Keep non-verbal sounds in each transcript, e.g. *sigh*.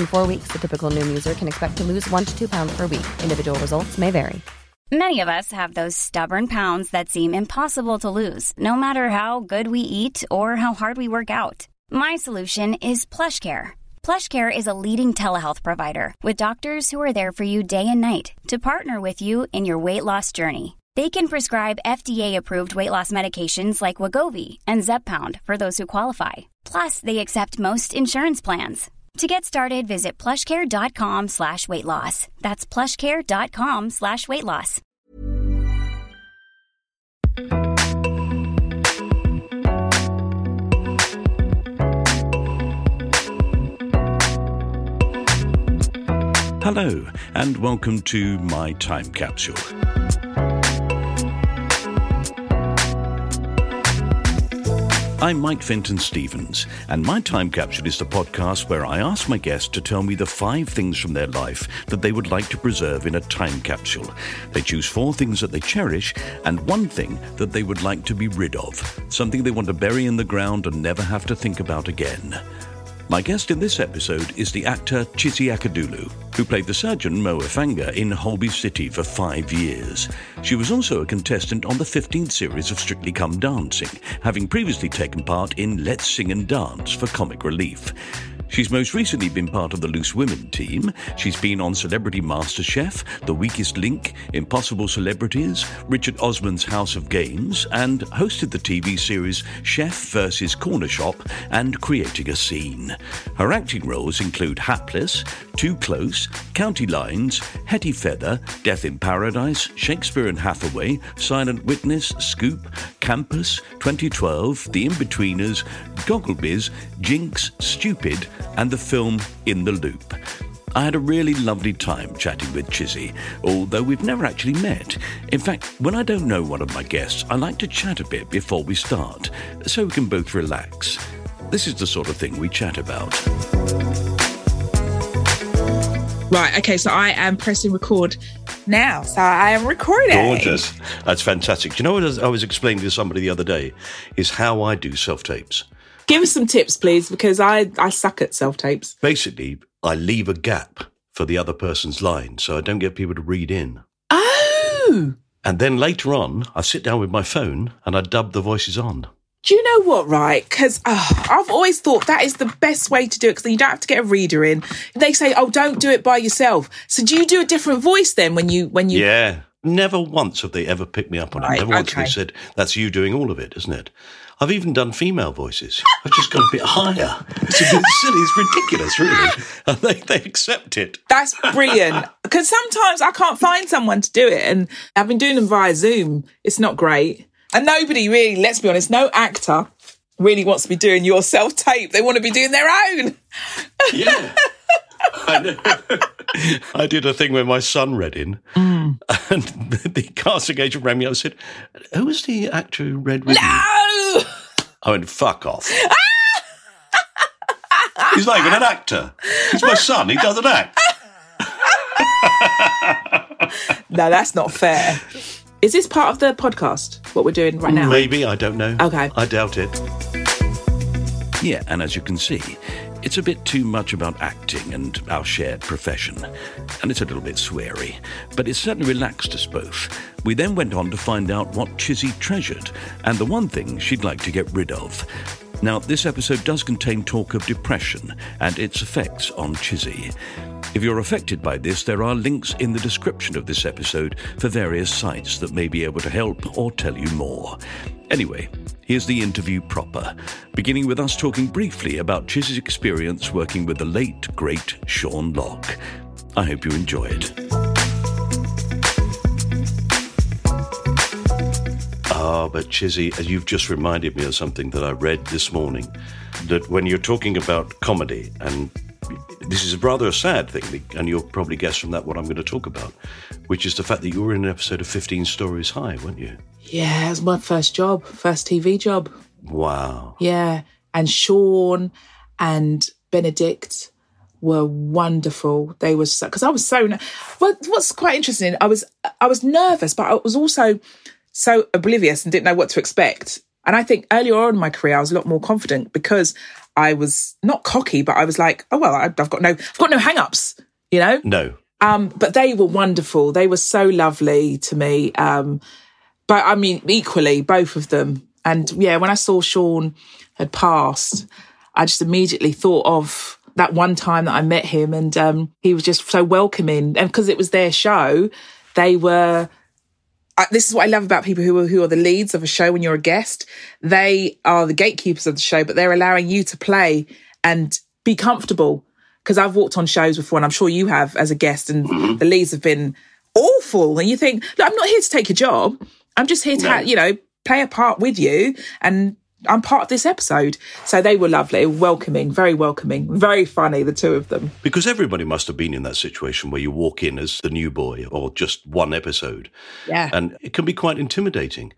In four weeks, the typical Noom user can expect to lose one to two pounds per week. Individual results may vary. Many of us have those stubborn pounds that seem impossible to lose, no matter how good we eat or how hard we work out. My solution is PlushCare. PlushCare is a leading telehealth provider with doctors who are there for you day and night to partner with you in your weight loss journey. They can prescribe FDA-approved weight loss medications like Wegovy and Zepbound for those who qualify. Plus, they accept most insurance plans. To get started, visit plushcare.com slash weight loss. That's plushcare.com slash weight loss. Hello, and welcome to My Time Capsule. I'm Mike Fenton Stevens, and My Time Capsule is the podcast where I ask my guests to tell me the five things from their life that they would like to preserve in a time capsule. They choose four things that they cherish and one thing that they would like to be rid of, something they want to bury in the ground and never have to think about again. My guest in this episode is the actor Chizzy Akudolu, who played the surgeon Mo Effanga in Holby City for five years. She was also a contestant on the 15th series of Strictly Come Dancing, having previously taken part in Let's Sing and Dance for comic relief. She's most recently been part of the Loose Women team. She's been on Celebrity MasterChef, The Weakest Link, Impossible Celebrities, Richard Osman's House of Games, and hosted the TV series Chef vs. Corner Shop and Creating a Scene. Her acting roles include Hapless, Too Close, County Lines, Hetty Feather, Death in Paradise, Shakespeare and Hathaway, Silent Witness, Scoop, Campus, 2012, The Inbetweeners, Gigglebiz, Jinx, Stupid, and the film In the Loop. I had a really lovely time chatting with Chizzy, although we've never actually met. In fact, when I don't know one of my guests, I like to chat a bit before we start, so we can both relax. This is the sort of thing we chat about. Right, okay, so I am pressing record now. So I am recording. Gorgeous. That's fantastic. Do you know what I was explaining to somebody the other day? Is how I do self tapes. Give us some tips, please, because I, I suck at self tapes. Basically, I leave a gap for the other person's line so I don't get people to read in. Oh! And then later on, I sit down with my phone and I dub the voices on. Do you know what, right? Because oh, ah, I've always thought that is the best way to do it because then you don't have to get a reader in. They say, oh, don't do it by yourself. So do you do a different voice then when you, when you. Yeah. Never once have they ever picked me up on Right, it. Never once have they said, that's you doing all of it, isn't it? I've even done female voices. I've just gone a bit higher. It's a bit silly. It's ridiculous, really. And they, they accept it. That's brilliant. Because sometimes I can't find someone to do it. And I've been doing them via Zoom. It's not great. And nobody really, let's be honest, no actor really wants to be doing your self tape. They want to be doing their own. Yeah. *laughs* I. I did a thing where my son read in, Mm. and *laughs* the, casting agent rang me up and said, Who was the actor who read with you? No! I went, Fuck off. *laughs* He's not even an actor. He's my son. He doesn't act. *laughs* No, that's not fair. Is this part of the podcast, what we're doing right now? Maybe, I don't know. Okay. I doubt it. Yeah, and as you can see, it's a bit too much about acting and our shared profession. And it's a little bit sweary, but it certainly relaxed us both. We then went on to find out what Chizzy treasured and the one thing she'd like to get rid of. Now, this episode does contain talk of depression and its effects on Chizzy. If you're affected by this, there are links in the description of this episode for various sites that may be able to help or tell you more. Anyway, here's the interview proper, beginning with us talking briefly about Chizzy's experience working with the late, great Sean Lock. I hope you enjoy it. Ah, but Chizzy, you've just reminded me of something that I read this morning, that when you're talking about comedy, and this is rather a sad thing, and you'll probably guess from that what I'm going to talk about, which is the fact that you were in an episode of 15 Storeys High, weren't you? Yeah, it was my first job, first TV job. Wow. Yeah. And Sean and Benedict were wonderful. They were so, because I was so, well, what's quite interesting, I was, I was nervous, but I was also so oblivious and didn't know what to expect. And I think earlier on in my career, I was a lot more confident because I was not cocky, but I was like, oh, well, I've got no, I've got no hang ups, you know? No. Um, but they were wonderful. They were so lovely to me. Um, but I mean, equally, both of them. And yeah, when I saw Sean had passed, I just immediately thought of that one time that I met him and um, he was just so welcoming. And because it was their show, they were. This is what I love about people who are, who are the leads of a show when you're a guest. They are the gatekeepers of the show, but they're allowing you to play and be comfortable. Because I've walked on shows before, and I'm sure you have as a guest, and mm-hmm. the leads have been awful. And you think, look, I'm not here to take a job. I'm just here to, ha- you know, play a part with you and I'm part of this episode. So they were lovely, welcoming, very welcoming, very funny, the two of them. Because everybody must have been in that situation where you walk in as the new boy or just one episode. Yeah. And it can be quite intimidating.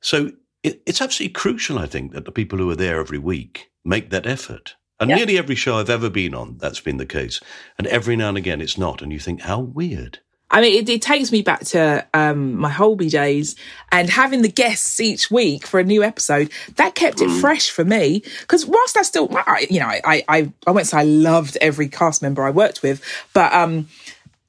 So it, it's absolutely crucial, I think, that the people who are there every week make that effort. And nearly every show I've ever been on, that's been the case. And every now and again, it's not. And you think, how weird. I mean, it, it takes me back to um, my Holby days and having the guests each week for a new episode. That kept it fresh for me because whilst I still, I, you know, I, I, I won't say I loved every cast member I worked with, but um,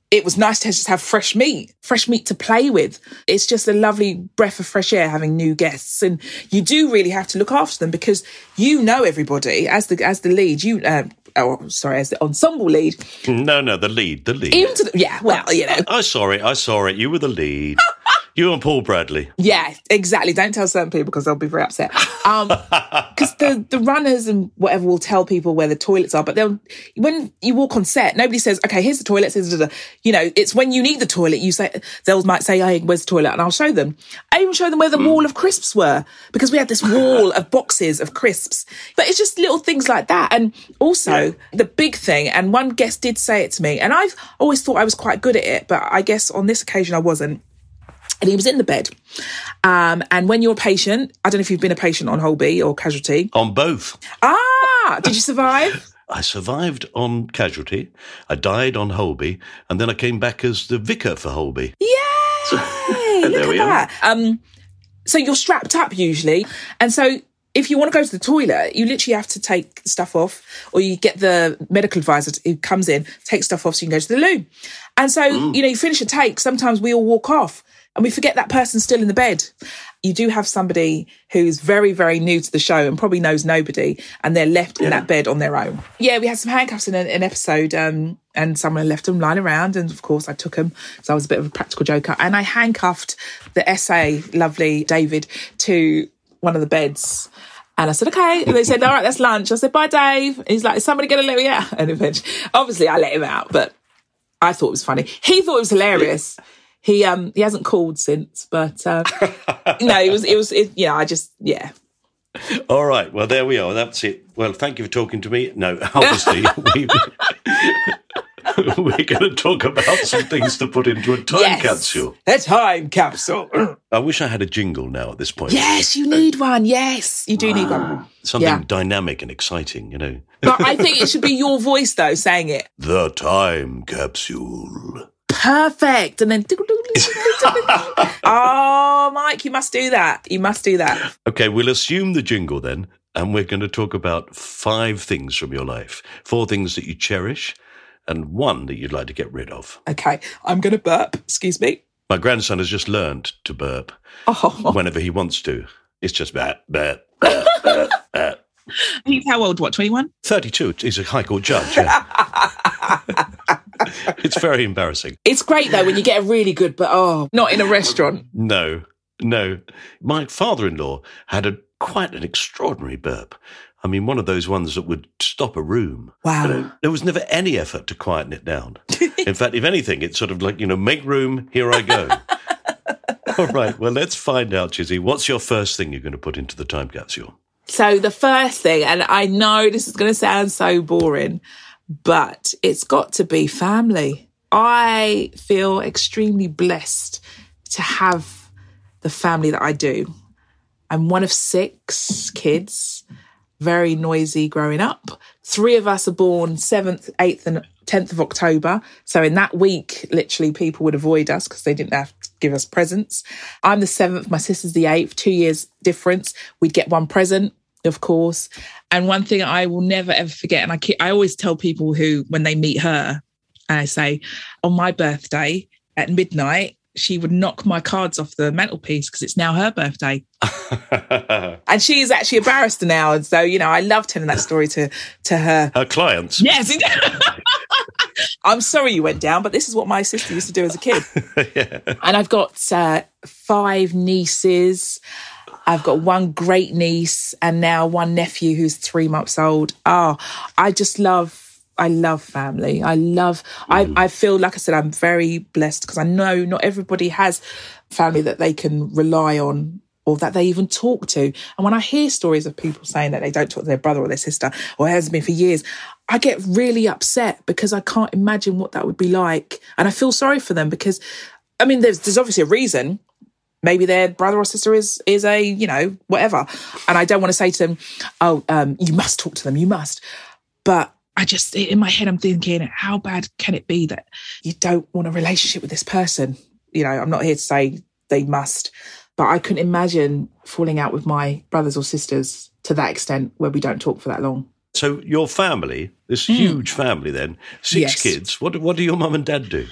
it was nice to just have fresh meat, fresh meat to play with. It's just a lovely breath of fresh air having new guests, and you do really have to look after them because you know everybody as the as the lead. You, uh, oh, sorry, as the ensemble lead. No, no, the lead, the lead. Even to the, yeah, well, you know, I saw it. I saw it. You were the lead. *laughs* you and Paul Bradley. Yeah, exactly. Don't tell certain people because they'll be very upset. Um, *laughs* because the the runners and whatever will tell people where the toilets are, but they'll when you walk on set, nobody says, "Okay, here's the toilet." Here's the, you know, it's when you need the toilet. You say they'll might say, "Hey, where's the toilet?" And I'll show them. I even show them where the wall of crisps were because we had this wall of boxes of crisps. But it's just little things like that, and also the big thing. And one guest did say it to me, and I've always thought I was quite good at it, but I guess on this occasion I wasn't and he was in the bed. Um, and when you're a patient, I don't know if you've been a patient on Holby or casualty. On both. Ah, did you survive? *laughs* I survived on Casualty. I died on Holby. And then I came back as the vicar for Holby. Yay! *laughs* Look at that. Um, so you're strapped up usually, and so if you want to go to the toilet, you literally have to take stuff off, or you get the medical advisor who comes in, take stuff off, so you can go to the loo. And so you know, you finish a take. Sometimes we all walk off, and we forget that person's still in the bed. You do have somebody who's very, very new to the show and probably knows nobody, and they're left in that bed on their own. Yeah, we had some handcuffs in an, an episode, um, and someone left them lying around, and of course I took them. So I was a bit of a practical joker, and I handcuffed the SA, lovely David, to one of the beds. And I said, okay. And they said, all right, that's lunch. I said, bye, Dave. And he's like, is somebody going to let me out? *laughs* And eventually, obviously, I let him out, but I thought it was funny. He thought it was hilarious. He um he hasn't called since, but uh, *laughs* no, it was it was it, yeah. I just yeah. All right. Well, there we are. That's it. Well, thank you for talking to me. No, *laughs* obviously, we, we're going to talk about some things to put into a time yes, capsule. a time capsule. I wish I had a jingle now at this point. yes, you need one. Yes, you do need one. Something Yeah. dynamic and exciting, you know. But I think it should be your voice though saying it. *laughs* The time capsule. Perfect, and then. oh, Mike, you must do that. You must do that. Okay, we'll assume the jingle then, and we're going to talk about five things from your life. Four things that you cherish, and one that you'd like to get rid of. Okay, I'm going to burp. Excuse me. My grandson has just learned to burp Oh, whenever he wants to. It's just bat, bat, bat, bat, He's how old? What, 21? 32. He's a High Court judge. Yeah. *laughs* it's very embarrassing. It's great though when you get a really good, but oh, not in a restaurant. No, no. My father in law had a quite an extraordinary burp. I mean, one of those ones that would stop a room. Wow. Uh, there was never any effort to quieten it down. In fact, if anything, it's sort of like, you know, make room, here I go. *laughs* All right, well, let's find out, Chizzy. What's your first thing you're going to put into the time capsule? So the first thing, and I know this is going to sound so boring, but it's got to be family. I feel extremely blessed to have the family that I do. I'm one of six kids, very noisy growing up. Three of us are born 7th, 8th, and 10th of October. So in that week, literally, people would avoid us because they didn't have to give us presents. I'm the 7th, my sister's the 8th, two years difference. We'd get one present of course. And one thing I will never ever forget, and I keep, I always tell people who when they meet her, and I say, on my birthday at midnight, she would knock my cards off the mantelpiece because it's now her birthday. *laughs* and she is actually a barrister now. And so, you know, I love telling that story to to her. Her clients. Yes. *laughs* I'm sorry you went down, but this is what my sister used to do as a kid. *laughs* yeah. And I've got uh, five nieces. I've got one great niece and now one nephew who's three months old. Oh, I just love I love family. I love, mm. I, I feel like I said, I'm very blessed because I know not everybody has family that they can rely on or that they even talk to. And when I hear stories of people saying that they don't talk to their brother or their sister or it hasn't been for years, I get really upset because I can't imagine what that would be like. And I feel sorry for them because, I mean, there's, there's obviously a reason maybe their brother or sister is is a you know whatever. And i don't want to say to them oh um, you must talk to them you must. But i just in my head i'm thinking how bad can it be that you don't want a relationship with this person? You know i'm not here to say they must but i couldn't imagine falling out with my brothers or sisters to that extent where we don't talk for that long. So your family this mm. huge family then six yes. kids what what do your mum and dad do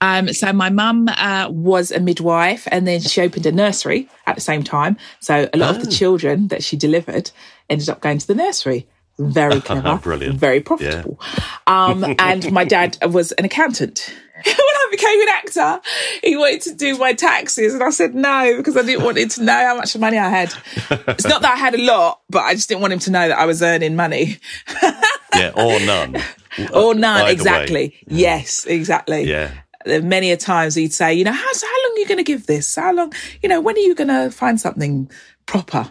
um, so my mum uh, was a midwife, and then she opened a nursery at the same time. So a lot oh. of the oh. children that she delivered ended up going to the nursery. Very *laughs* clever, brilliant, very profitable. Yeah. Um, *laughs* and my dad was an accountant. *laughs* when I became an actor, he wanted to do my taxes, and I said no because I didn't want him to know how much money I had. It's not that I had a lot, but I just didn't want him to know that I was earning money. yeah, or none. Or none, exactly. Yes, exactly. Yeah many a times he'd say, you know, how, how long are you going to give this? How long, you know, when are you going to find something proper?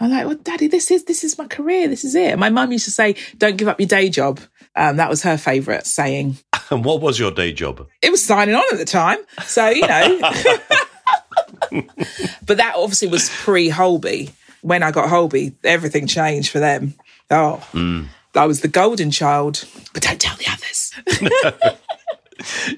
I'm like, well, daddy, this is, this is my career. This is it. My mum used to say, don't give up your day job. Um, that was her favourite saying. *laughs* And what was your day job? It was signing on at the time. So, you know. *laughs* but that obviously was pre Holby. When I got Holby, everything changed for them. Oh, mm. I was the golden child, but don't tell the others. *laughs*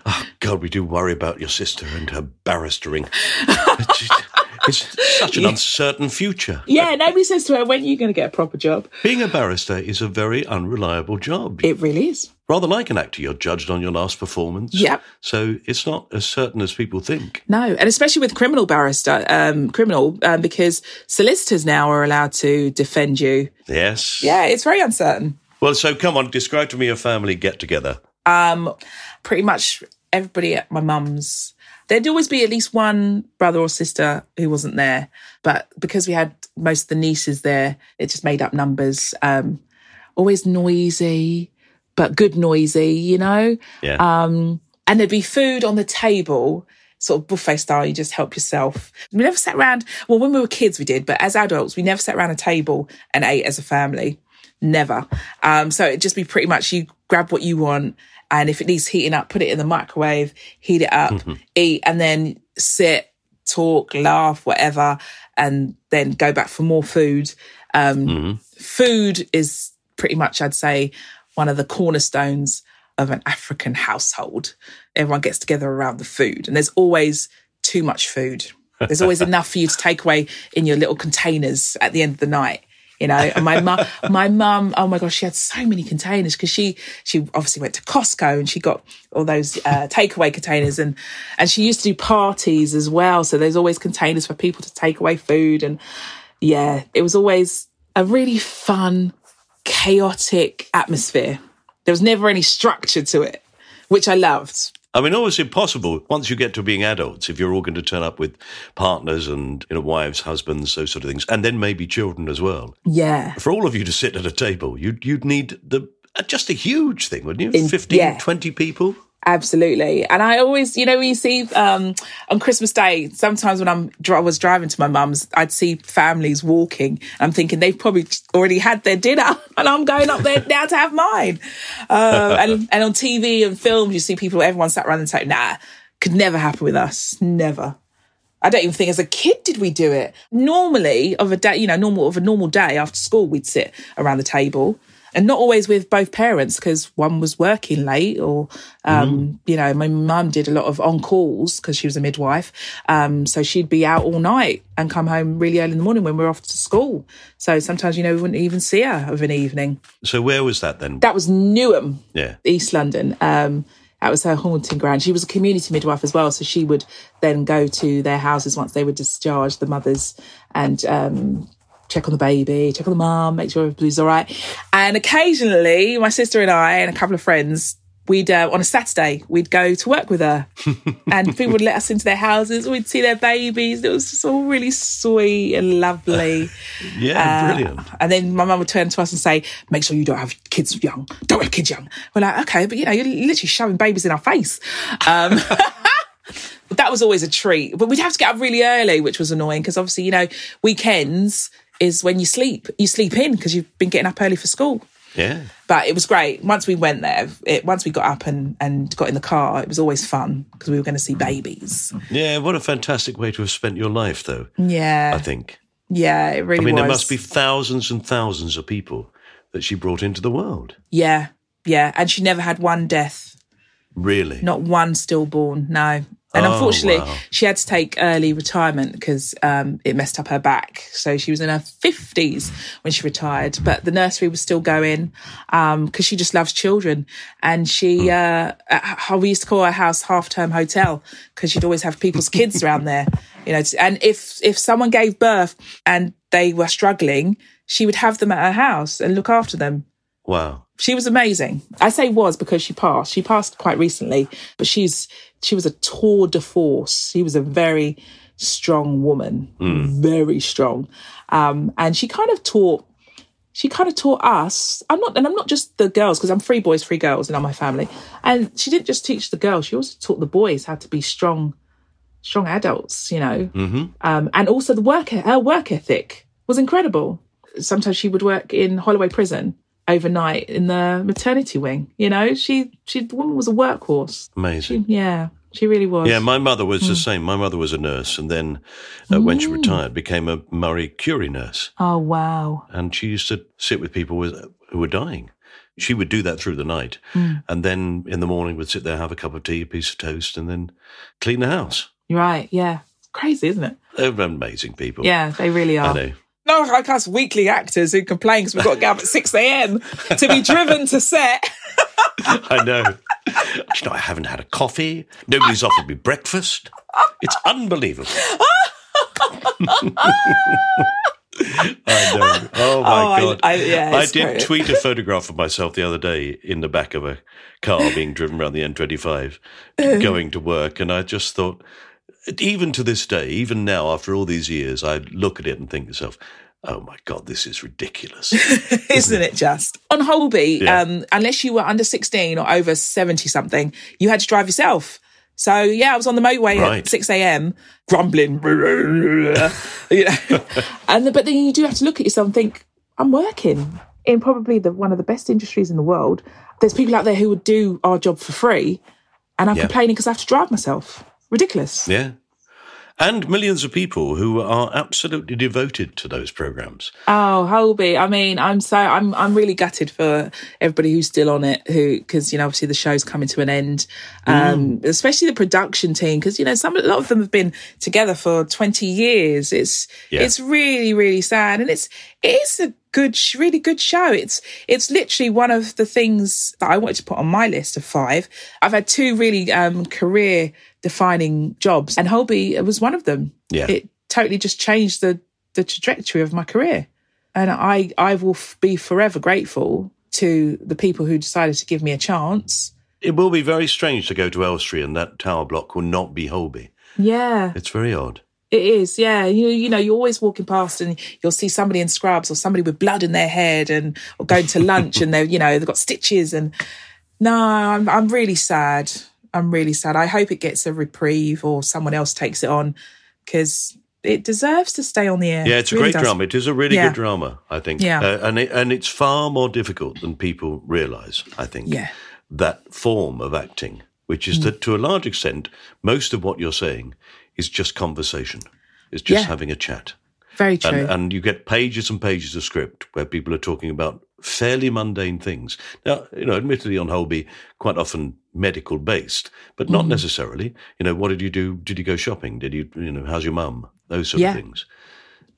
Oh, God, we do worry about your sister and her barristering. *laughs* it's such an uncertain future. Yeah, nobody says to her, when are you going to get a proper job? Being a barrister is a very unreliable job. It really is. Rather like an actor, you're judged on your last performance. Yeah. So it's not as certain as people think. No, and especially with criminal barrister, um, criminal, um, because solicitors now are allowed to defend you. Yes. Yeah, it's very uncertain. Well, so come on, describe to me a family get together. Um, pretty much everybody at my mum's. There'd always be at least one brother or sister who wasn't there, but because we had most of the nieces there, it just made up numbers. Um, always noisy, but good noisy, you know. Yeah. Um, and there'd be food on the table sort of buffet style. You just help yourself. We never sat around. Well, when we were kids, we did, but as adults, we never sat around a table and ate as a family. Never. Um, so it'd just be pretty much you grab what you want and if it needs heating up, put it in the microwave, heat it up, mm-hmm. eat, and then sit, talk, laugh, whatever, and then go back for more food. Um, mm-hmm. Food is pretty much, I'd say, one of the cornerstones of an African household. Everyone gets together around the food, and there's always too much food. There's always *laughs* enough for you to take away in your little containers at the end of the night you know. And my mum, *laughs* my mum, oh my gosh, she had so many containers because she she obviously went to Costco and she got all those uh, takeaway containers and and she used to do parties as well. So there's always containers for people to take away food and yeah, it was always a really fun, chaotic atmosphere. There was never any structure to it, which I loved. I mean, always impossible once you get to being adults, if you're all going to turn up with partners and you know, wives, husbands, those sort of things, and then maybe children as well. Yeah. For all of you to sit at a table, you'd, you'd need the uh, just a huge thing, wouldn't you? In- 15, yeah. 20 people? Absolutely. And I always, you know, you see um, on Christmas Day, sometimes when I'm I was driving to my mum's, I'd see families walking. I'm thinking they've probably already had their dinner *laughs* and I'm going up there now to have mine. Um, and, *laughs* and on TV and films, you see people, everyone sat around the table. Nah, could never happen with us. Never. I don't even think as a kid did we do it. Normally, of a day, you know, normal of a normal day after school, we'd sit around the table, and not always with both parents because one was working late, or um, you know, my mum did a lot of on calls because she was a midwife, um, so she'd be out all night and come home really early in the morning when we were off to school. So sometimes, you know, we wouldn't even see her of an evening. So where was that then? That was Newham, yeah. East London. Um, that was her haunting ground. She was a community midwife as well, so she would then go to their houses once they were discharged, the mothers, and um, check on the baby, check on the mum, make sure everybody's all right. And occasionally, my sister and I and a couple of friends, we'd uh, on a Saturday we'd go to work with her, *laughs* and people would let us into their houses. We'd see their babies. It was just all really sweet and lovely. *laughs* Yeah, Uh, brilliant. And then my mum would turn to us and say, "Make sure you don't have kids young. Don't have kids young." We're like, "Okay, but you know, you're literally shoving babies in our face." Um, *laughs* but that was always a treat. But we'd have to get up really early, which was annoying because obviously, you know, weekends is when you sleep. You sleep in because you've been getting up early for school. Yeah. But it was great. Once we went there, it, once we got up and, and got in the car, it was always fun because we were going to see babies. Yeah, what a fantastic way to have spent your life, though, Yeah. I think. Yeah, it really I mean, was. there must be thousands and thousands of people that she brought into the world. Yeah. Yeah. And she never had one death. Really? not one stillborn no and Oh, unfortunately wow. she had to take early retirement because um, it messed up her back so she was in her 50s when she retired but the nursery was still going because she just loves children and she Hmm. uh, uh, we used to call her house half term hotel because she'd always have people's kids around there you know and if if someone gave birth and they were struggling she would have them at her house and look after them Wow. she was amazing. I say was because she passed. She passed quite recently, but she's she was a tour de force. She was a very strong woman, very strong, um, and she kind of taught. She kind of taught us. I'm not, and I'm not just the girls because I'm three boys, three girls and I'm my family. And she didn't just teach the girls; she also taught the boys how to be strong, strong adults. You know, hmm um, and also the work her work ethic was incredible. Sometimes she would work in Holloway Prison overnight in the maternity wing. You know, she she the woman was a workhorse. Amazing. She, yeah, she really was. Yeah, my mother was Hmm. the same. My mother was a nurse, and then uh, when she retired, became a Marie Curie nurse, oh wow. and she used to sit with people with, who were dying. She would do that through the night, and then in the morning would sit there, have a cup of tea, a piece of toast, and then clean the house. Right. Yeah, crazy, isn't it? They're amazing people. Yeah, they really I are. know. No, like us weekly actors who complain because we've got to get up at *laughs* six a.m. to be driven to set. I know. you know, I haven't had a coffee. Nobody's offered me breakfast. It's unbelievable. *laughs* I know. Oh my Oh, god! I- yeah, I did great. tweet a photograph of myself the other day in the back of a car being driven around the M25, *laughs* going to work, and I just thought, even to this day, even now after all these years, I look at it and think to myself, "Oh my god, this is ridiculous." *laughs* isn't it just on Holby? Yeah. Um, unless you were under sixteen or over seventy something, you had to drive yourself. So yeah, I was on the motorway Right. at six a.m. grumbling, *laughs* you know. *laughs* and the, but then you do have to look at yourself and think, I'm working in probably the one of the best industries in the world. There's people out there who would do our job for free, and I'm Yeah. complaining because I have to drive myself. Ridiculous. yeah. And millions of people who are absolutely devoted to those programs. Oh, Holby. I mean, I'm so I'm I'm really gutted for everybody who's still on it. Who because you know obviously the show's coming to an end, um, especially the production team because you know some a lot of them have been together for twenty years. It's Yeah. it's really really sad, and it's it is a good, really good show. It's it's literally one of the things that I wanted to put on my list of five. I've had two really um, career defining jobs, and Holby was one of them. Yeah. it totally just changed the the trajectory of my career. And I, I will f- be forever grateful to the people who decided to give me a chance. It will be very strange to go to Elstree and that tower block will not be Holby. Yeah. It's very odd. It is, yeah. You you know, you're always walking past and you'll see somebody in scrubs or somebody with blood in their head and or going to lunch and they're, you know, they've got stitches and no, I'm I'm really sad. I'm really sad. I hope it gets a reprieve or someone else takes it on because it deserves to stay on the air. Yeah, it's a Really great does. drama. It is a really Yeah. good drama, I think. Yeah. Uh, and it, and it's far more difficult than people realise. I think. Yeah. Mm. That form of acting, which is that to a large extent, most of what you're saying is just conversation. It's just Yeah. having a chat. Very true. And, and you get pages and pages of script where people are talking about fairly mundane things. Now, you know, admittedly on Holby, quite often medical based, but not Mm-hmm. necessarily. You know, what did you do? Did you go shopping? Did you, you know, how's your mum? Those sort Yeah. of things.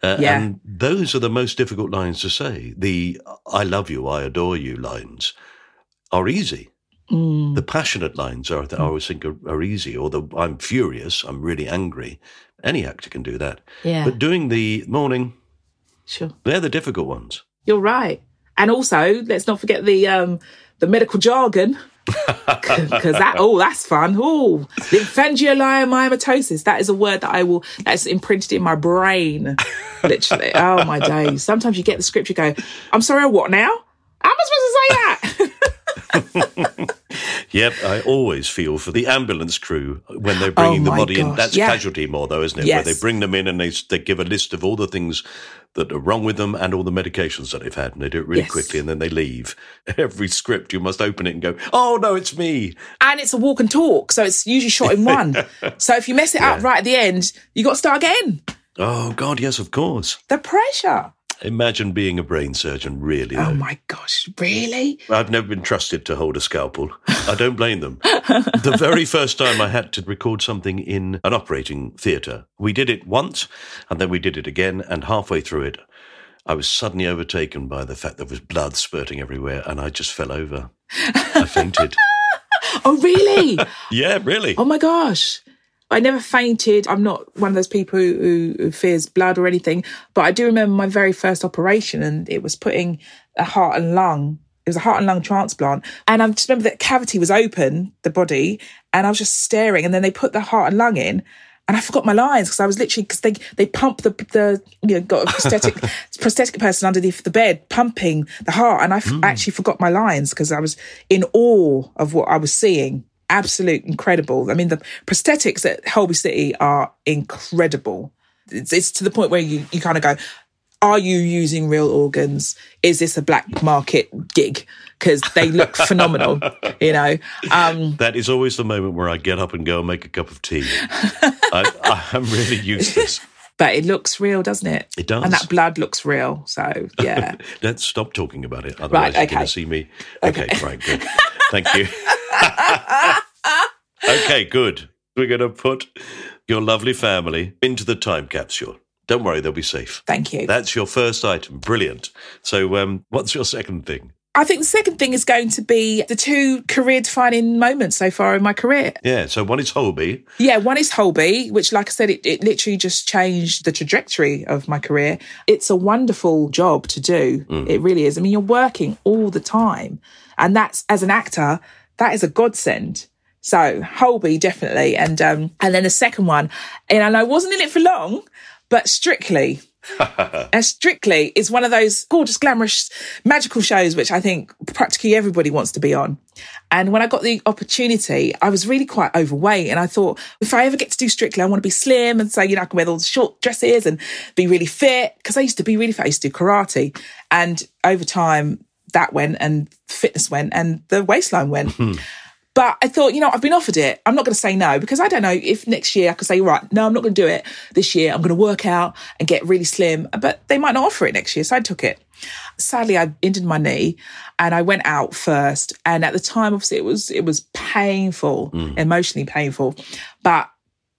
Uh, Yeah. And those are the most difficult lines to say. The I love you, I adore you lines are easy. Mm. The passionate lines are, I always think, are, are easy. Or the I'm furious, I'm really angry. Any actor can do that. Yeah. But doing the morning, sure. they're the difficult ones. You're right. And also, let's not forget the um the medical jargon. *laughs* Because that, oh, that's fun. Oh, lymphangioliomyomatosis. That is a word that I will, that's imprinted in my brain. Literally. Oh, my days. Sometimes you get the script, you go, I'm sorry, what now? How am I supposed to say that? *laughs* Yep, I always feel for the ambulance crew when they're bringing Oh the body in. That's yeah. casualty more, though, isn't it? Yes. Where they bring them in and they, they give a list of all the things that are wrong with them and all the medications that they've had, and they do it really Yes. quickly, and then they leave. *laughs* Every script, you must open it and go, "Oh no, it's me." and it's a walk and talk. So it's usually shot in *laughs* one. so if you mess it up right at the end, you got to start again. Oh God, yes, of course. The pressure. Imagine being a brain surgeon, really. Oh though. my gosh, really? I've never been trusted to hold a scalpel. I don't blame them. the very first time I had to record something in an operating theatre, we did it once and then we did it again. And halfway through it, I was suddenly overtaken by the fact there was blood spurting everywhere and I just fell over. I fainted. *laughs* Oh, really? *laughs* yeah, really. Oh my gosh. I never fainted. I'm not one of those people who, who, fears blood or anything. But I do remember my very first operation, and it was putting a heart and lung. It was a heart and lung transplant. And I just remember that cavity was open, the body, and I was just staring. And then they put the heart and lung in. And I forgot my lines because I was literally because they they pump the the you know got a prosthetic *laughs* prosthetic person underneath the bed pumping the heart and I f- mm. actually forgot my lines because I was in awe of what I was seeing absolute incredible. I mean, the prosthetics at Holby City are incredible. It's, it's to the point where you, you kind of go, are you using real organs? Is this a black market gig? Because they look *laughs* phenomenal, you know. Um, That is always the moment where I get up and go and make a cup of tea. I, I'm really useless. *laughs* but it looks real, doesn't it? It does. And that blood looks real. So, yeah. *laughs* Let's stop talking about it. Otherwise, Right, you're going to see me. Okay, right, good. Thank you. *laughs* okay, good. We're going to put your lovely family into the time capsule. Don't worry, they'll be safe. Thank you. That's your first item. Brilliant. So, um, what's your second thing? I think the second thing is going to be the two career defining moments so far in my career. Yeah, so one is Holby. Yeah, one is Holby, which, like I said, it, it literally just changed the trajectory of my career. It's a wonderful job to do. It really is. I mean, you're working all the time. And that's, as an actor, that is a godsend. So Holby, definitely. And, um, and then the second one, and I wasn't in it for long, but Strictly. *laughs* And Strictly is one of those gorgeous, glamorous, magical shows which I think practically everybody wants to be on. And when I got the opportunity, I was really quite overweight. And I thought, if I ever get to do Strictly, I want to be slim and so, you know, I can wear all the short dresses and be really fit. Because I used to be really fit. I used to do karate. And over time, that went and fitness went and the waistline went. Hmm. But I thought, you know, I've been offered it. I'm not going to say no because I don't know if next year I could say, right, no, I'm not going to do it this year. I'm going to work out and get really slim. But they might not offer it next year. So I took it. Sadly, I injured my knee and I went out first. And at the time, obviously, it was, it was painful, hmm. emotionally painful. But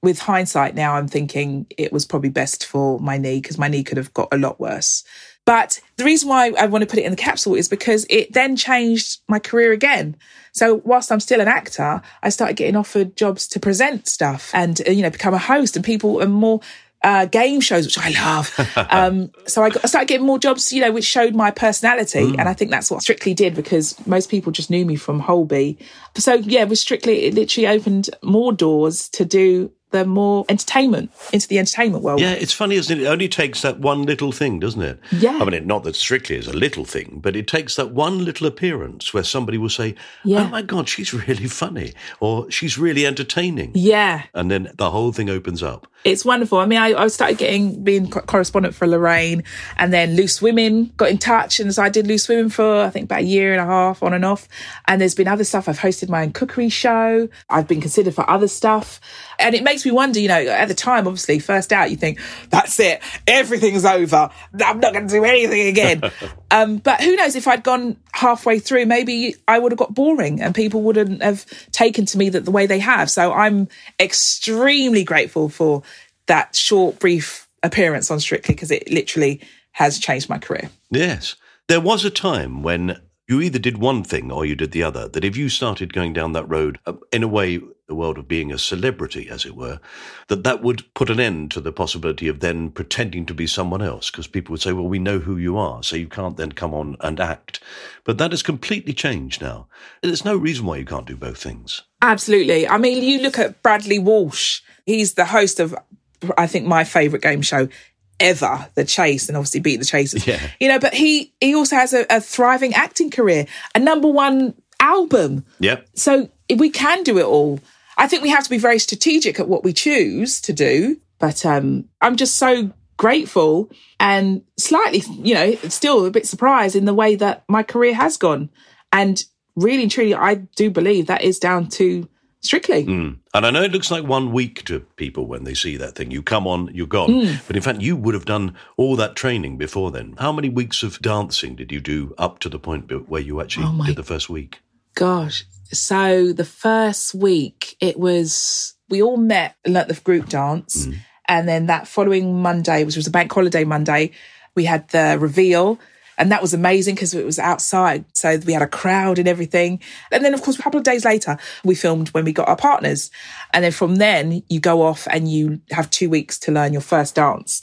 with hindsight now, I'm thinking it was probably best for my knee because my knee could have got a lot worse. But the reason why I want to put it in the capsule is because it then changed my career again. So whilst I'm still an actor, I started getting offered jobs to present stuff and, uh, you know, become a host and people and more uh, game shows, which I love. *laughs* um, so I, got, I started getting more jobs, you know, which showed my personality. And I think that's what Strictly did because most people just knew me from Holby. So yeah, with Strictly, it literally opened more doors to do the more entertainment into the entertainment world. Yeah, it's funny, isn't it? It only takes that one little thing, doesn't it? Yeah. I mean, not that strictly is a little thing, but it takes that one little appearance where somebody will say, Yeah. "Oh my God, she's really funny," or "She's really entertaining," Yeah. and then the whole thing opens up. It's wonderful. I mean, I, I started getting being correspondent for Lorraine, and then Loose Women got in touch, and so I did Loose Women for I think about a year and a half, on and off. And there's been other stuff. I've hosted my own cookery show. I've been considered for other stuff, and it makes me wonder. You know, at the time, obviously, first out, you think that's it, everything's over. I'm not going to do anything again. *laughs* um, but who knows? If I'd gone halfway through, maybe I would have got boring, and people wouldn't have taken to me that the way they have. So I'm extremely grateful for that short, brief appearance on Strictly because it literally has changed my career. Yes. There was a time when you either did one thing or you did the other. That if you started going down that road, uh, in a way, the world of being a celebrity, as it were, that that would put an end to the possibility of then pretending to be someone else. Because people would say, well, we know who you are, so you can't then come on and act. But that has completely changed now. There's no reason why you can't do both things. Absolutely. I mean, you look at Bradley Walsh, he's the host of, I think, my favourite game show ever, The Chase, and obviously Beat the Chasers. *laughs* Yeah. You know, but he, he also has a, a thriving acting career, a number one album. Yep. So we can do it all. I think we have to be very strategic at what we choose to do. But um, I'm just so grateful and slightly, you know, still a bit surprised in the way that my career has gone. And really and truly, I do believe that is down to Strictly. And I know it looks like one week to people when they see that thing. You come on, you're gone. Hmm. But in fact, you would have done all that training before then. How many weeks of dancing did you do up to the point where you actually Oh did the first week? Gosh. So the first week, it was, we all met and learnt the group dance. Mm. And then that following Monday, which was a bank holiday Monday, we had the reveal. And that was amazing because it was outside. So we had a crowd and everything. And then, of course, a couple of days later, we filmed when we got our partners. And then from then, you go off and you have two weeks to learn your first dance.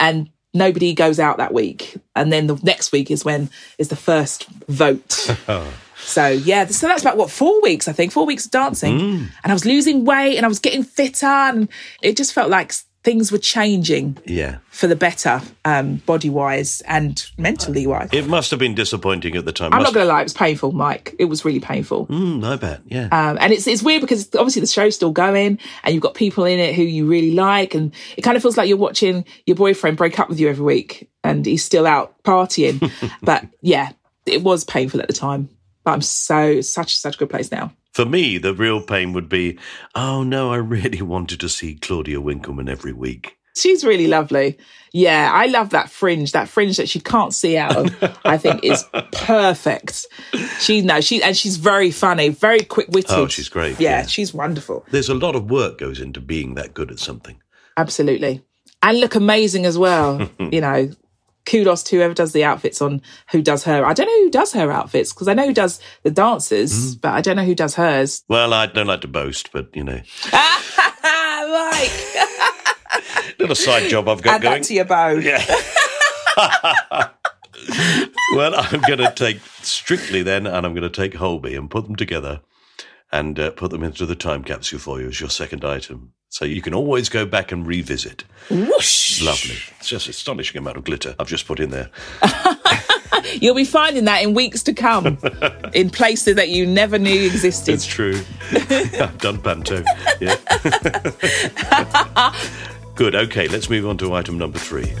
And nobody goes out that week. And then the next week is when is the first vote. *laughs* So yeah, so that's about what four weeks I think, four weeks of dancing, and I was losing weight and I was getting fitter, and it just felt like things were changing Yeah. for the better, um, body wise and mentally wise. It must have been disappointing at the time. I'm Must- not going to lie, it was painful, Mike. It was really painful. Mm, I bet. Yeah. Um, and it's it's weird because obviously the show's still going and you've got people in it who you really like, and it kind of feels like you're watching your boyfriend break up with you every week and he's still out partying. *laughs* but yeah, it was painful at the time. But I'm so such such a good place now. For me, the real pain would be, oh no, I really *laughs* wanted to see Claudia Winkleman every week. She's really lovely. Yeah, I love that fringe. That fringe that she can't see out of, I think is *laughs* perfect. She no, she and she's very funny, very quick witted. Oh, she's great, Yeah, yeah. she's wonderful. There's a lot of work goes into being that good at something. Absolutely. And look amazing as well. *laughs* you know, kudos to whoever does the outfits on who does her. I don't know who does her outfits because I know who does the dancers, but I don't know who does hers. Well, I don't like to boast, but you know, *laughs* Mike, *laughs* little side job I've got add going. to your bow. Yeah. *laughs* well, I'm going to take strictly then, and I'm going to take Holby and put them together and uh, put them into the time capsule for you as your second item. So you can always go back and revisit. Whoosh. Lovely. It's just an astonishing amount of glitter I've just put in there. *laughs* You'll be finding that in weeks to come *laughs* in places that you never knew existed. It's true. *laughs* I've done panto. Yeah. Good. Okay, let's move on to item number three.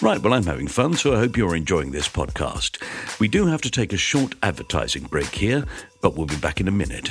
Right, well, I'm having fun, so I hope you're enjoying this podcast. We do have to take a short advertising break here, but we'll be back in a minute.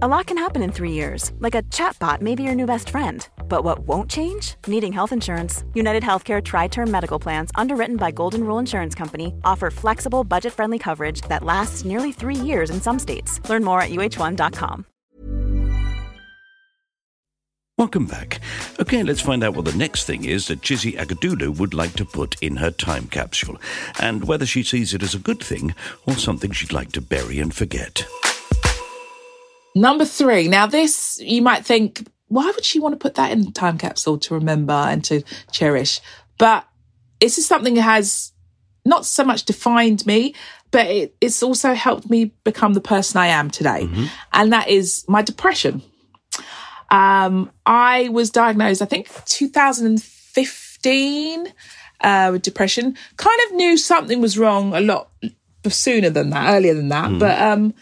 A lot can happen in three years, like a chatbot may be your new best friend. But what won't change? Needing health insurance. United Healthcare Tri Term Medical Plans, underwritten by Golden Rule Insurance Company, offer flexible, budget friendly coverage that lasts nearly three years in some states. Learn more at uh1.com. Welcome back. Okay, let's find out what the next thing is that Chizzy Akudolu would like to put in her time capsule, and whether she sees it as a good thing or something she'd like to bury and forget. Number three. Now, this you might think, why would she want to put that in the time capsule to remember and to cherish? But this is something that has not so much defined me, but it, it's also helped me become the person I am today. And that is my depression. Um, I was diagnosed, I think, 2015 uh, with depression. Kind of knew something was wrong a lot sooner than that, earlier than that. But um,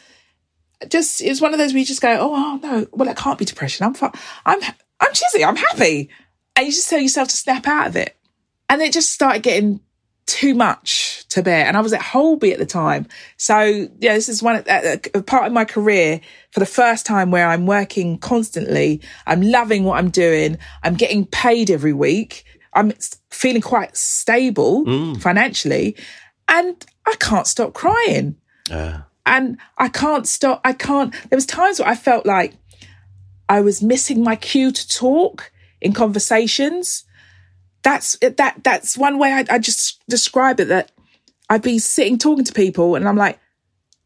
just it was one of those where you just go, oh, oh no, well, it can't be depression. I'm fi- I'm I'm Chizzy. I'm happy, and you just tell yourself to snap out of it. And it just started getting too much to bear. And I was at Holby at the time. So, yeah, this is one a, a part of my career for the first time where I'm working constantly. I'm loving what I'm doing. I'm getting paid every week. I'm feeling quite stable mm. financially. And I can't stop crying. And I can't stop. I can't. There was times where I felt like I was missing my cue to talk in conversations that's that that's one way I, I just describe it that I'd be sitting talking to people and I'm like,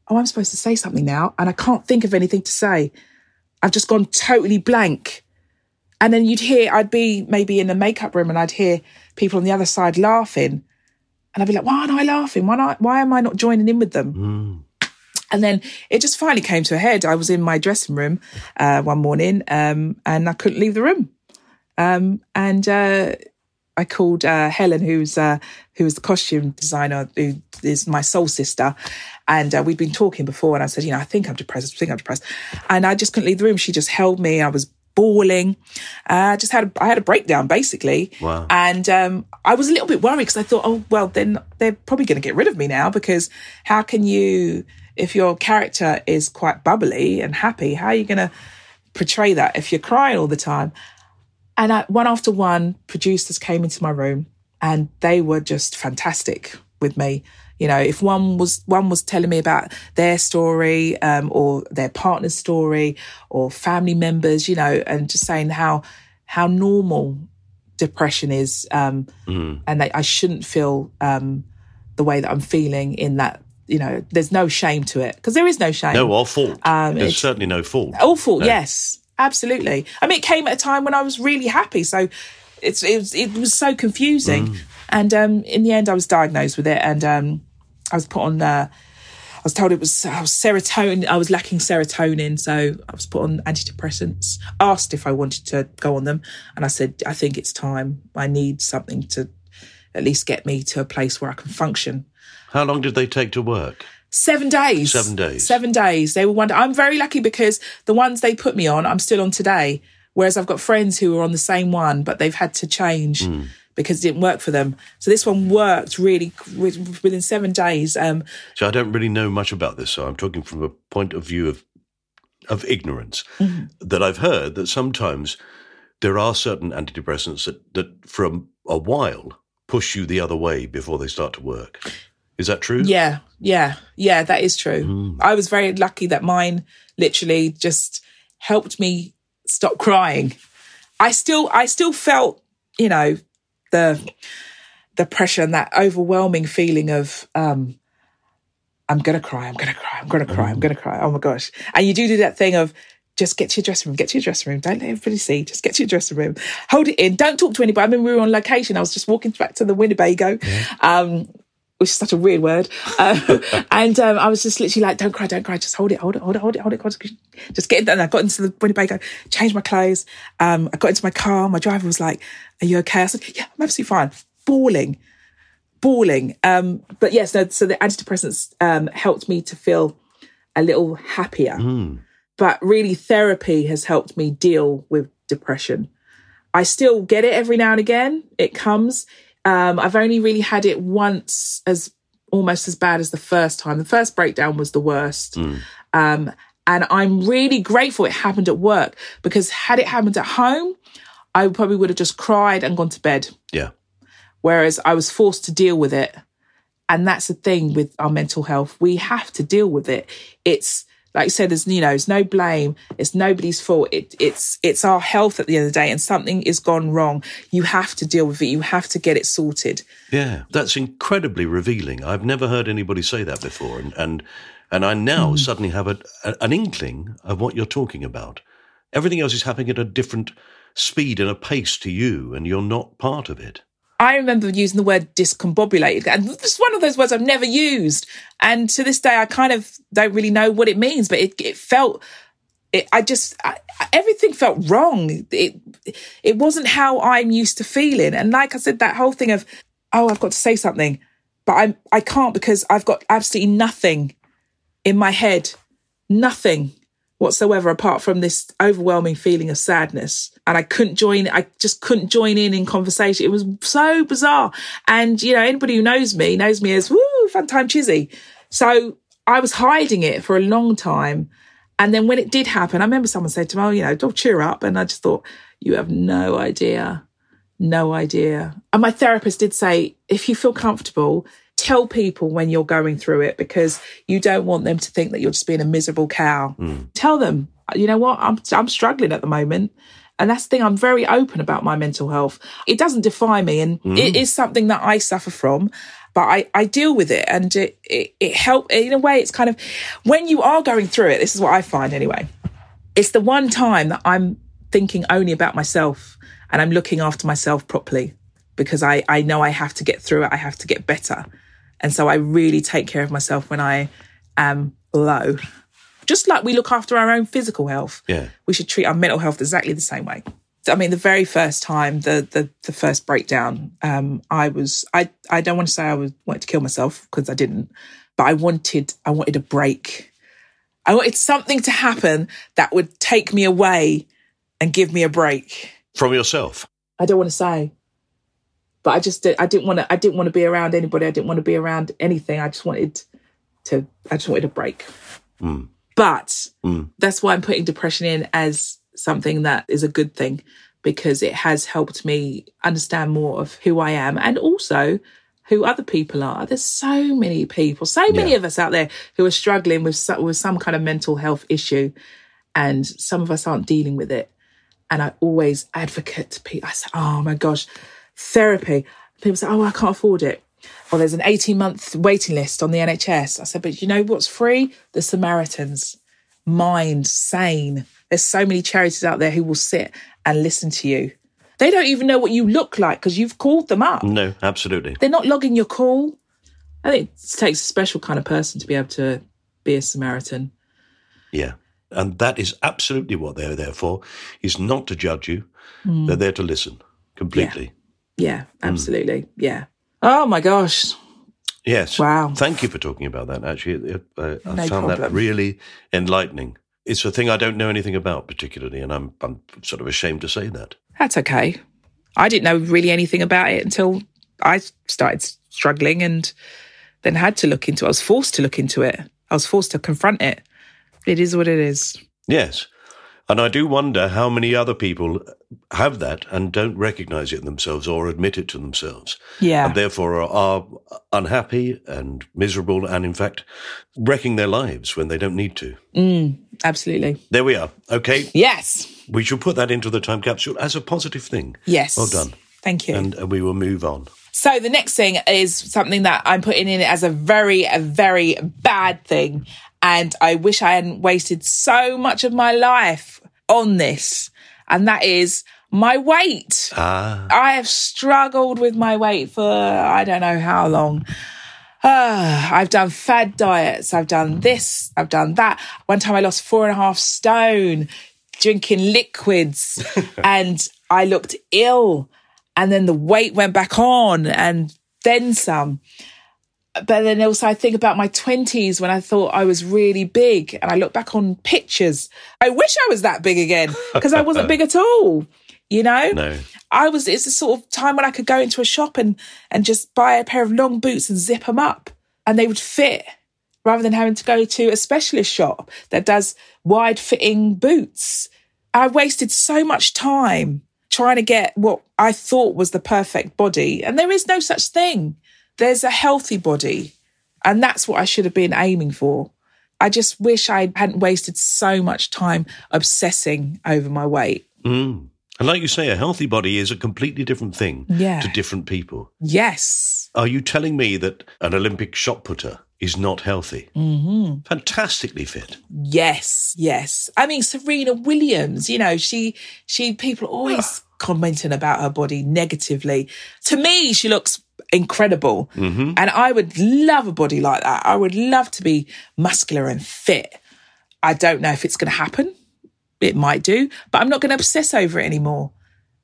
oh, I'm supposed to say something now, and I can't think of anything to say. I've just gone totally blank. And then you'd hear, I'd be maybe in the makeup room and I'd hear people on the other side laughing. And I'd be like, why aren't I laughing? Why, not, why am I not joining in with them? Mm. And then it just finally came to a head. I was in my dressing room uh, one morning um, and I couldn't leave the room. Um, and uh, I called uh, Helen, who's uh, who was the costume designer, who is my soul sister, and uh, we'd been talking before. And I said, you know, I think I'm depressed. I think I'm depressed, and I just couldn't leave the room. She just held me. I was bawling. Uh, I just had a, I had a breakdown basically. Wow. And um, I was a little bit worried because I thought, oh well, then they're probably going to get rid of me now because how can you, if your character is quite bubbly and happy, how are you going to portray that if you're crying all the time? And I, one after one, producers came into my room and they were just fantastic with me. You know, if one was one was telling me about their story um, or their partner's story or family members, you know, and just saying how how normal depression is, um, and that I shouldn't feel um, the way that I'm feeling in that. You know, there's no shame to it because there is no shame. No, or fault. Um, There's certainly no fault. Awful, No. yes, absolutely. I mean, it came at a time when I was really happy, so it's it was, it was so confusing. Mm. And um, in the end, I was diagnosed with it, and um, I was put on. Uh, I was told it was, I was serotonin. I was lacking serotonin, so I was put on antidepressants. Asked if I wanted to go on them, and I said, "I think it's time. I need something to at least get me to a place where I can function." How long did they take to work? Seven days. Seven days. Seven days. They were wonder. I'm very lucky because the ones they put me on, I'm still on today. Whereas I've got friends who are on the same one, but they've had to change Hmm. because it didn't work for them. So this one worked really within seven days. Um, So I don't really know much about this. So I'm talking from a point of view of of ignorance. Mm-hmm. That I've heard that sometimes there are certain antidepressants that that for a, a while push you the other way before they start to work. Is that true? yeah, yeah, yeah, that is true. Hmm. I was very lucky that mine literally just helped me stop crying. I still, I still felt, you know, the the pressure and that overwhelming feeling of um I'm gonna cry, I'm gonna cry, I'm gonna cry, I'm gonna cry. Oh my gosh. And you do do that thing of just get to your dressing room, get to your dressing room. Don't let everybody see. Just get to your dressing room. Hold it in. Don't talk to anybody. I mean, we were on location. I was just walking back to the Winnebago, um, which is such a weird word. Uh, *laughs* and um, I was just literally like, don't cry, don't cry. Just hold it, hold it, hold it, hold it, hold it. It. Just get in. And I got into the Winnebago, changed my clothes. Um, I got into my car. My driver was like, are you okay? I said, yeah, I'm absolutely fine. Bawling bawling. Um, but yes, no, so the antidepressants um, helped me to feel a little happier. But really, therapy has helped me deal with depression. I still get it every now and again. It comes. Um, I've only really had it once as almost as bad as the first time. The first breakdown was the worst. Um, and I'm really grateful it happened at work because had it happened at home, I probably would have just cried and gone to bed. Yeah. Whereas I was forced to deal with it. And that's the thing with our mental health. We have to deal with it. It's like you said, there's you know, it's no blame. It's nobody's fault. It, it's it's our health at the end of the day, and something is gone wrong. You have to deal with it. You have to get it sorted. Yeah, that's incredibly revealing. I've never heard anybody say that before, and and, and I now hmm. suddenly have a, a, an inkling of what you're talking about. Everything else is happening at a different speed and a pace to you, and you're not part of it. I remember using the word discombobulated, and it's one of those words I've never used. And to this day, I kind of don't really know what it means, but it, it felt, it, I just, I, everything felt wrong. It, it wasn't how I'm used to feeling. And like I said, that whole thing of, oh, I've got to say something, but I'm, I can't because I've got absolutely nothing in my head, nothing whatsoever apart from this overwhelming feeling of sadness. And i couldn't join i just couldn't join in in conversation. It was so bizarre. And you know anybody who knows me knows me as woo fun time chizzy. So i was hiding it for a long time. And then when it did happen i remember someone said to me oh you know don't cheer up. And i just thought you have no idea no idea. And my therapist did say if you feel comfortable tell people when you're going through it because you don't want them to think that you're just being a miserable cow. Hmm. Tell them, you know what, I'm I'm struggling at the moment. And that's the thing, I'm very open about my mental health. It doesn't define me and hmm. it is something that I suffer from, but I, I deal with it and it, it, it help in a way it's kind of when you are going through it, this is what I find anyway. It's the one time that I'm thinking only about myself and I'm looking after myself properly because I, I know I have to get through it. I have to get better. And so I really take care of myself when I am low. Just like we look after our own physical health, Yeah. we should treat our mental health exactly the same way. I mean, the very first time, the the, the first breakdown, um, I was I I don't want to say I was wanted to kill myself because I didn't, but I wanted I wanted a break. I wanted something to happen that would take me away and give me a break. From yourself. I don't want to say, but I just did, I didn't want to I didn't want to be around anybody. I didn't want to be around anything. I just wanted to I just wanted a break. Mm. But mm. that's why I'm putting depression in as something that is a good thing because it has helped me understand more of who I am and also who other people are. There's so many people, so many Yeah. of us out there who are struggling with so, with some kind of mental health issue, and some of us aren't dealing with it. And I always advocate to people. I say, "Oh my gosh, therapy." People say, "Oh, I can't afford it." Well, there's an 18 month waiting list on the NHS. I said, but you know what's free? The Samaritans. Mind, sane. There's so many charities out there who will sit and listen to you. They don't even know what you look like because you've called them up. No, absolutely. They're not logging your call. I think it takes a special kind of person to be able to be a Samaritan. Yeah. And that is absolutely what they're there for, is not to judge you. They're hmm. there to listen completely. Yeah, absolutely. Yeah. Oh my gosh. Yes. Wow. Thank you for talking about that. Actually, It- uh, I No found that really enlightening. It's a thing I don't know anything about particularly, and I'm I'm sort of ashamed to say that. That's okay. I didn't know really anything about it until I started struggling and then had to look into it. I was forced to look into it. I was forced to confront it. It is what it is. Yes. And I do wonder how many other people have that and don't recognize it themselves or admit it to themselves. Yeah. And therefore are, are unhappy and miserable and, in fact, wrecking their lives when they don't need to. Mm, absolutely. There we are. Okay. Yes. We shall put that into the time capsule as a positive thing. Yes. Well done. Thank you. And, and we will move on. So the next thing is something that I'm putting in as a very, a very bad thing. And I wish I hadn't wasted so much of my life on this. And that is my weight. Ah. I have struggled with my weight for I don't know how long. Ah, *sighs* I've done fad diets. I've done this. I've done that. One time I lost four and a half stone drinking liquids *laughs* and I looked ill. And then the weight went back on. And then some. But then also I think about my 20s when I thought I was really big and I look back on pictures. I wish I was that big again because I wasn't *laughs* big at all. You know? No. I was, it's the sort of time when I could go into a shop and, and just buy a pair of long boots and zip them up and they would fit rather than having to go to a specialist shop that does wide fitting boots. I wasted so much time trying to get what I thought was the perfect body. And there is no such thing. There's a healthy body. And that's what I should have been aiming for. I just wish I hadn't wasted so much time obsessing over my weight. Mm. And like you say, a healthy body is a completely different thing Yeah. to different people. Yes. Are you telling me that an Olympic shot putter is not healthy? Mm-hmm. Fantastically fit. Yes, yes. I mean, Serena Williams, you know, she, she, people are always commenting about her body negatively. To me, she looks incredible. Mm-hmm. And I would love a body like that. I would love to be muscular and fit. I don't know if it's going to happen. It might do, but I'm not going to obsess over it anymore.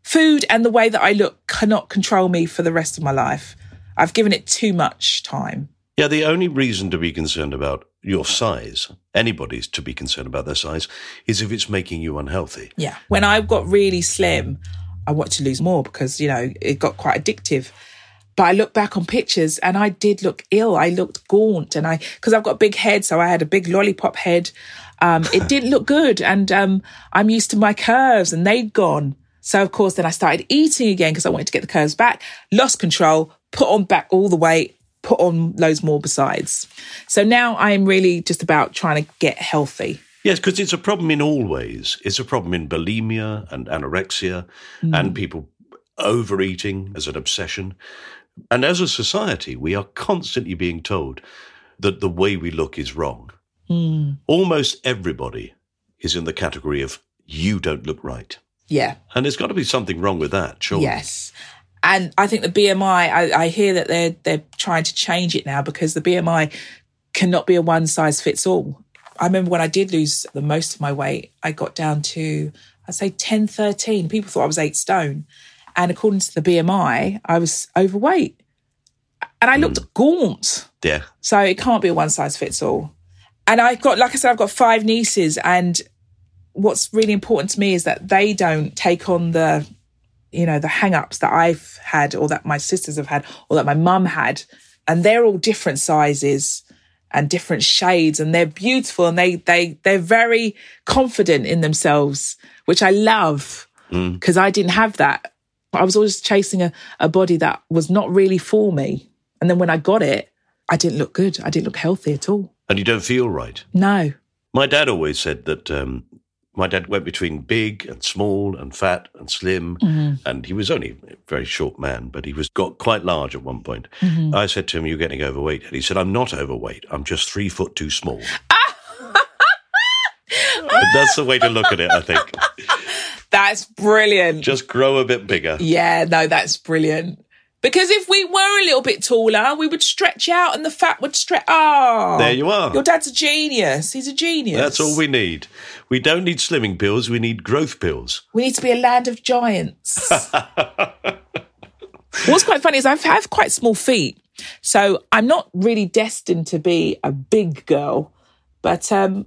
Food and the way that I look cannot control me for the rest of my life. I've given it too much time. Yeah, the only reason to be concerned about your size, anybody's to be concerned about their size, is if it's making you unhealthy. Yeah. When I got really slim, I wanted to lose more because, you know, it got quite addictive. But I look back on pictures and I did look ill. I looked gaunt and I, because I've got a big head, so I had a big lollipop head. Um, it didn't look good. And um, I'm used to my curves and they'd gone. So, of course, then I started eating again because I wanted to get the curves back, lost control, put on back all the weight, put on loads more besides. So now I'm really just about trying to get healthy. Yes, because it's a problem in all ways. It's a problem in bulimia and anorexia and people overeating as an obsession. And as a society, we are constantly being told that the way we look is wrong. Hmm. Almost everybody is in the category of you don't look right. Yeah. And there's got to be something wrong with that, surely. Yes. And I think the BMI, I, I hear that they're they're trying to change it now because the BMI cannot be a one size fits all. I remember when I did lose the most of my weight, I got down to I'd say 10, 13. People thought I was eight stone. And according to the BMI, I was overweight. And I looked hmm. gaunt. Yeah. So it can't be a one size fits all. And I've got, like I said, I've got five nieces. And what's really important to me is that they don't take on the, you know, the hang ups that I've had or that my sisters have had or that my mum had. And they're all different sizes and different shades and they're beautiful and they, they, they're very confident in themselves, which I love hmm. because I didn't have that. I was always chasing a, a body that was not really for me. And then when I got it, I didn't look good. I didn't look healthy at all. And you don't feel right. No. My dad always said that um, my dad went between big and small and fat and slim, and he was only a very short man, but he was got quite large at one point. I said to him, "You're getting overweight," and he said, "I'm not overweight. I'm just three foot too small." *laughs* That's the way to look at it, I think. *laughs* That's brilliant. Just grow a bit bigger. Yeah, no, that's brilliant. Because if we were a little bit taller, we would stretch out and the fat would stretch. Oh, There you are. Your dad's a genius. He's a genius. That's all we need. We don't need slimming pills. We need growth pills. We need to be a land of giants. *laughs* What's quite funny is I have quite small feet. So I'm not really destined to be a big girl, but um,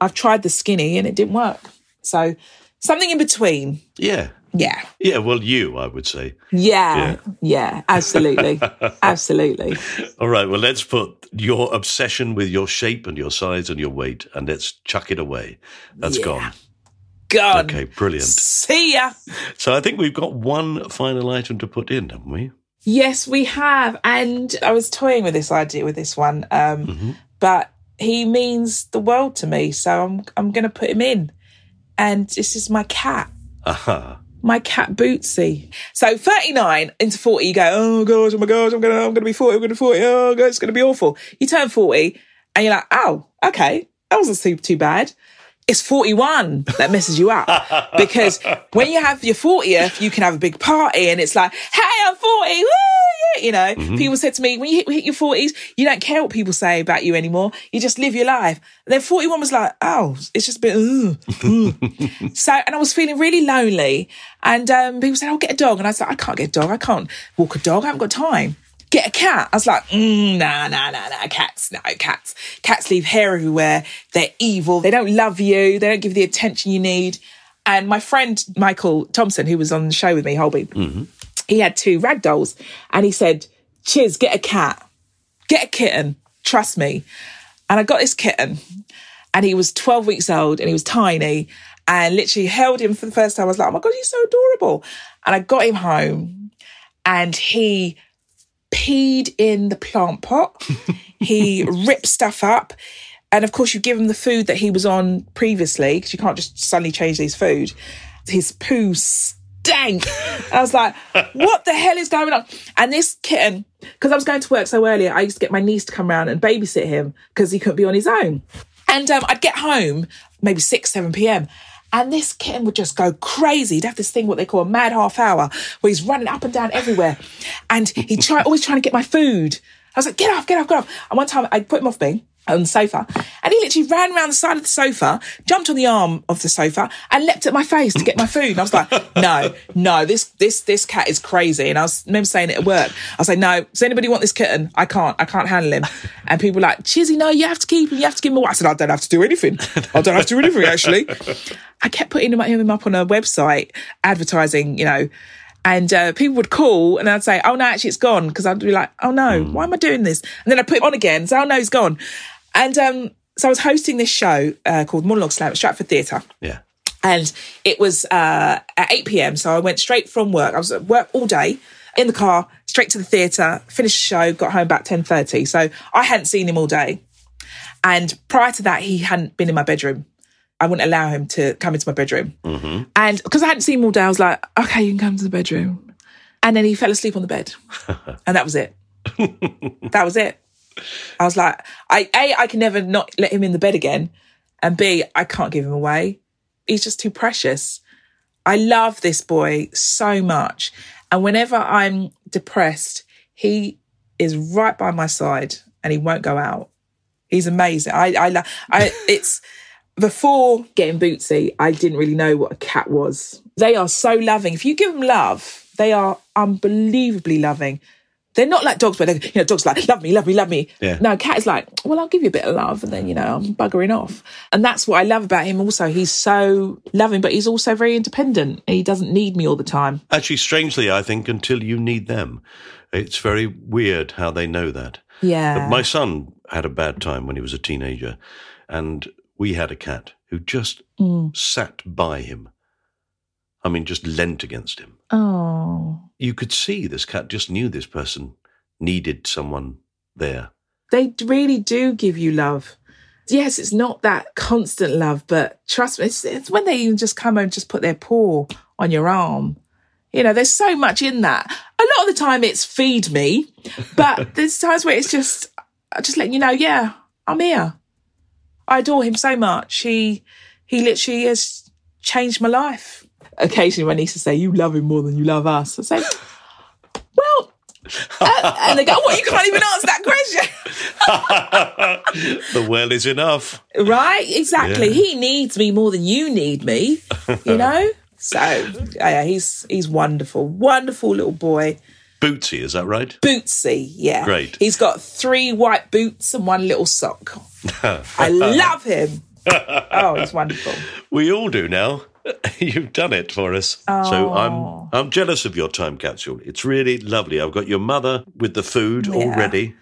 I've tried the skinny and it didn't work. So something in between. Yeah. Yeah. Yeah, well, you, I would say. Yeah. Yeah. absolutely. *laughs* absolutely. All right, well, let's put your obsession with your shape and your size and your weight and let's chuck it away. That's Yeah. gone. God. Okay, brilliant. See ya. So I think we've got one final item to put in, haven't we? Yes, we have. And I was toying with this idea with this one. Um, but he means the world to me. So I'm I'm gonna put him in. And this is my cat. Aha. My cat Bootsy. So 39 into 40, you go, oh gosh, oh my gosh, I'm gonna I'm gonna be 40, I'm gonna be 40, oh god, it's gonna be awful. You turn 40 and you're like, oh, okay, that wasn't too, too bad. It's 41 that messes you up *laughs* because when you have your 40th, you can have a big party and it's like, hey, I'm 40. Woo! Yeah," You know, people said to me, when you hit, hit your 40s, you don't care what people say about you anymore. You just live your life. And then 41 was like, oh, it's just a bit, ugh, *laughs* ugh. So, and I was feeling really lonely. And um, people said, I'll get a dog. And I said, I can't get a dog. I can't walk a dog. I haven't got time. get a cat. I was like, mm, nah, nah, nah, nah, cats, no, cats. Cats leave hair everywhere. They're evil. They don't love you. They don't give you the attention you need. And my friend Michael Thompson, who was on the show with me, Holby, he had two rag dolls, and he said, "Chiz, get a cat, get a kitten. Trust me." And I got this kitten, and he was 12 weeks old, and he was tiny, and literally held him for the first time. I was like, "Oh my god, he's so adorable!" And I got him home, and he peed in the plant pot. *laughs* he ripped stuff up. And of course, you give him the food that he was on previously because you can't just suddenly change his food. His poo stank. I was like, what the hell is going on? And this kitten, because I was going to work so early, I used to get my niece to come around and babysit him because he couldn't be on his own. And um, I'd get home maybe 6, 7 p.m. And this kitten would just go crazy. He'd have this thing, what they call a mad half hour, where he's running up and down everywhere. And he'd try, always trying to get my food. I was like, get off, get off, get off. And one time I put him off me on the sofa and he literally ran around the side of the sofa, jumped on the arm of the sofa and leapt at my face to get my food. And I was like, *laughs* no, no, this, this, this cat is crazy. And I was remember saying it at work. I was like, no, does anybody want this kitten? I can't, I can't handle him. And people were like, Chizzy, no, you have to keep him. You have to give him away. I said, I don't have to do anything. I don't have to do anything actually. I kept putting him him up on a website advertising, you know, and uh, people would call and I'd say, oh no, actually it's gone. Because I'd be like, oh no, why am I doing this? And then I'd put it on again. So, oh no, it's gone. And um, so I was hosting this show uh, called Monologue Slam at Stratford Theatre. Yeah. And it was uh, at 8 p.m. So I went straight from work. I was at work all day in the car, straight to the theatre, finished the show, got home about 10.30. So I hadn't seen him all day. And prior to that, he hadn't been in my bedroom. I wouldn't allow him to come into my bedroom. And because I hadn't seen him all day, I was like, okay, you can come to the bedroom. And then he fell asleep on the bed. *laughs* and that was it. that was it. I was like, I A, I can never not let him in the bed again. And B, I can't give him away. He's just too precious. I love this boy so much. And whenever I'm depressed, he is right by my side and he won't go out. He's amazing. I, I, I, *laughs* it's before getting Bootsy, I didn't really know what a cat was. They are so loving. If you give them love, they are unbelievably loving. They're not like dogs where they, you know, dogs like, love me, love me, love me. Yeah. No, cat is like, well, I'll give you a bit of love and then, you know, I'm buggering off. And that's what I love about him also. He's so loving, but he's also very independent. He doesn't need me all the time. Actually, strangely, I think until you need them. It's very weird how they know that. Yeah. My son had a bad time when he was a teenager, and we had a cat who just Mm. sat by him. I mean, just leant against him. Oh. You could see this cat just knew this person needed someone there. They really do give you love. Yes, it's not that constant love, but trust me, it's, it's when they even just come and just put their paw on your arm. You know, there's so much in that. A lot of the time it's feed me, but *laughs* there's times where it's just, just letting you know, yeah, I'm here. I adore him so much. He, he literally has changed my life. Occasionally, my niece will say, "You love him more than you love us." I say, "Well," uh, and they go, "What? You can't even answer that question." *laughs* the well is enough. Right? Exactly. Yeah. He needs me more than you need me. You *laughs* know. so yeah, he's he's wonderful, wonderful little boy. Bootsy, is that right? Bootsy, yeah. Great. He's got three white boots and one little sock. *laughs* I love him. Oh, he's wonderful. We all do now. *laughs* You've done it for us. So I'm oh. I'm jealous of your time capsule. It's really lovely. I've got your mother with the food already,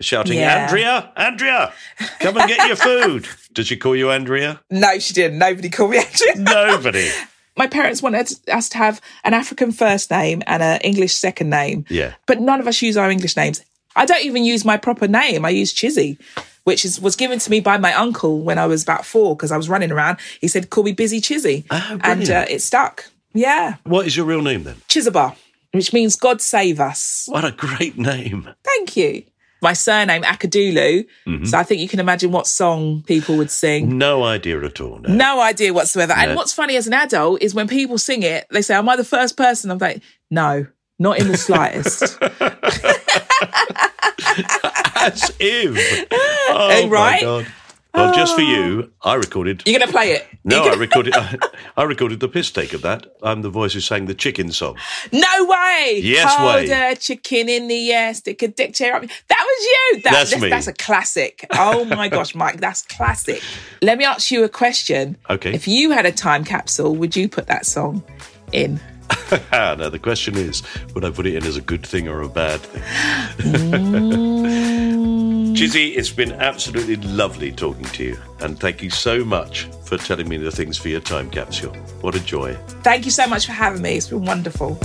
shouting, Yeah. Andrea, Andrea, come and get your *laughs* food. Did she call you Andrea? No, she didn't. Nobody called me Andrea. Nobody. *laughs* My parents wanted us to have an African first name and an English second name. Yeah. But none of us use our English names. I don't even use my proper name. I use Chizzy, which is was given to me by my uncle when I was about four because I was running around. He said, "Call me Busy Chizzy," Oh, and uh, it stuck. Yeah, What is your real name then? Chizoba, which means God save us. What a great name. Thank you. My surname Akudolu, Mm-hmm. so I think you can imagine what song people would sing. No idea at all. No. No idea whatsoever. No. And what's funny as an adult is when people sing it, they say, Am I the first person? I'm like, No, not in the slightest. *laughs* As if. Oh, Eh, right? my God. Well, just for you, I recorded. You're going to play it? No, I recorded. I, I recorded the piss take of that. I'm the voice who sang the chicken song. No way! Yes Hold way. a chicken in the air, stick a dick chair up. That was you. That- That's me. That's a classic. Oh my gosh, Mike, that's classic. Let me ask you a question. Okay. If you had a time capsule, would you put that song in? *laughs* Now the question is, would I put it in as a good thing or a bad thing? Mm. *laughs* Chizzy, it's been absolutely lovely talking to you, and thank you so much for telling me the things for your time capsule. What a joy! Thank you so much for having me. It's been wonderful.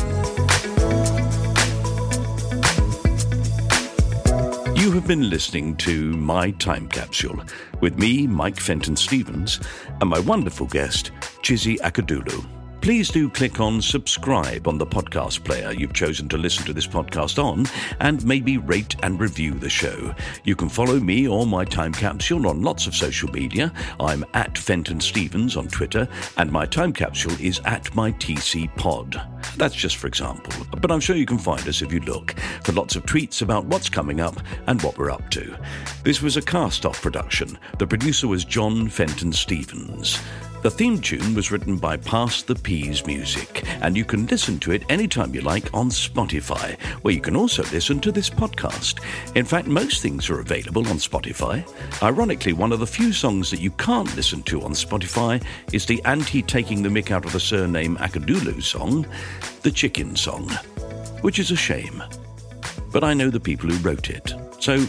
You have been listening to My Time Capsule with me, Mike Fenton Stevens, and my wonderful guest, Chizzy Akudolu. Please do click on subscribe on the podcast player you've chosen to listen to this podcast on, and maybe rate and review the show. You can follow me or my time capsule on lots of social media. I'm at Fenton Stevens on Twitter, and my time capsule is at my TC Pod. That's just for example, but I'm sure you can find us if you look for lots of tweets about what's coming up and what we're up to. This was a cast off production. The producer was John Fenton Stevens. The theme tune was written by Pass the Peas Music, and you can listen to it anytime you like on Spotify, where you can also listen to this podcast. In fact, most things are available on Spotify. Ironically, one of the few songs that you can't listen to on Spotify is the anti taking the mick out of the surname Akudolu song, the Chicken Song, which is a shame. But I know the people who wrote it, so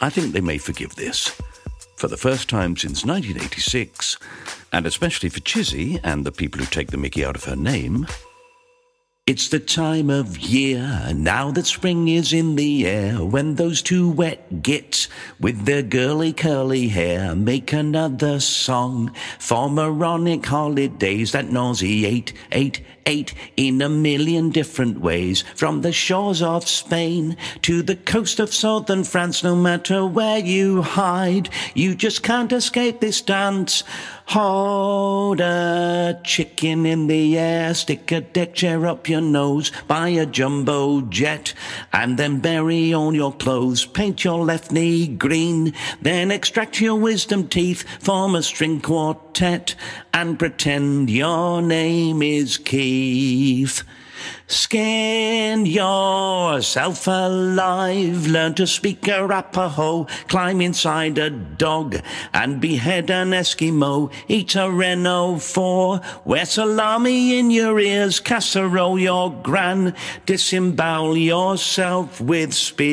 I think they may forgive this. For the first time since 1986, and especially for Chizzy and the people who take the mickey out of her name, it's the time of year, now that spring is in the air, when those two wet gits with their girly curly hair make another song for moronic holidays that nauseate, eight, eight in a million different ways. From the shores of Spain to the coast of southern France, no matter where you hide, you just can't escape this dance. Hold a chicken in the air, stick a deck chair up your nose, buy a jumbo jet, and then bury all your clothes. Paint your left knee green, then extract your wisdom teeth, form a string quartet, and pretend your name is Keith. Skin yourself alive, learn to speak Arapaho, climb inside a dog and behead an Eskimo, eat a Renault 4, wear salami in your ears, casserole your gran, disembowel yourself with spears.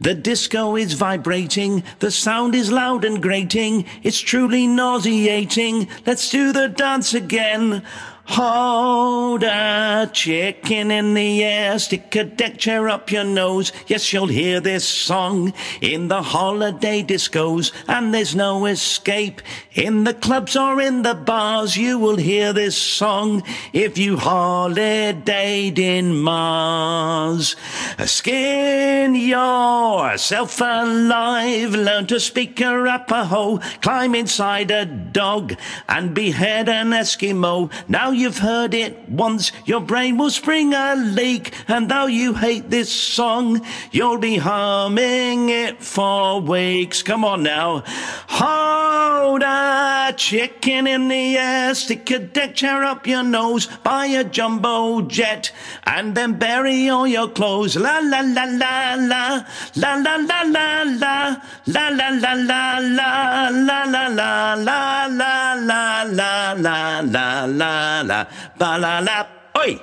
The disco is vibrating, the sound is loud and grating, it's truly nauseating. Let's do the dance again. Hold a chicken in the air, stick a deck chair up your nose. Yes, you'll hear this song in the holiday discos, and there's no escape. In the clubs or in the bars, you will hear this song if you holidayed in Mars. Skin yourself alive, learn to speak Arapaho, climb inside a dog, and behead an Eskimo. Now you've heard it once, your brain will spring a leak, and though you hate this song, you'll be humming it for weeks. Come on now. Hold a chicken in the air, stick a deck chair up your nose, buy a jumbo jet, and then bury all your clothes. La la la la la, la la la la la, la la la la la, la la la la la la la la la la la, ba la la. Oi!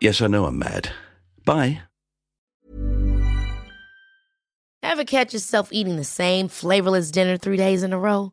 Yes, I know I'm mad. Bye. Ever catch yourself eating the same flavorless dinner three days in a row?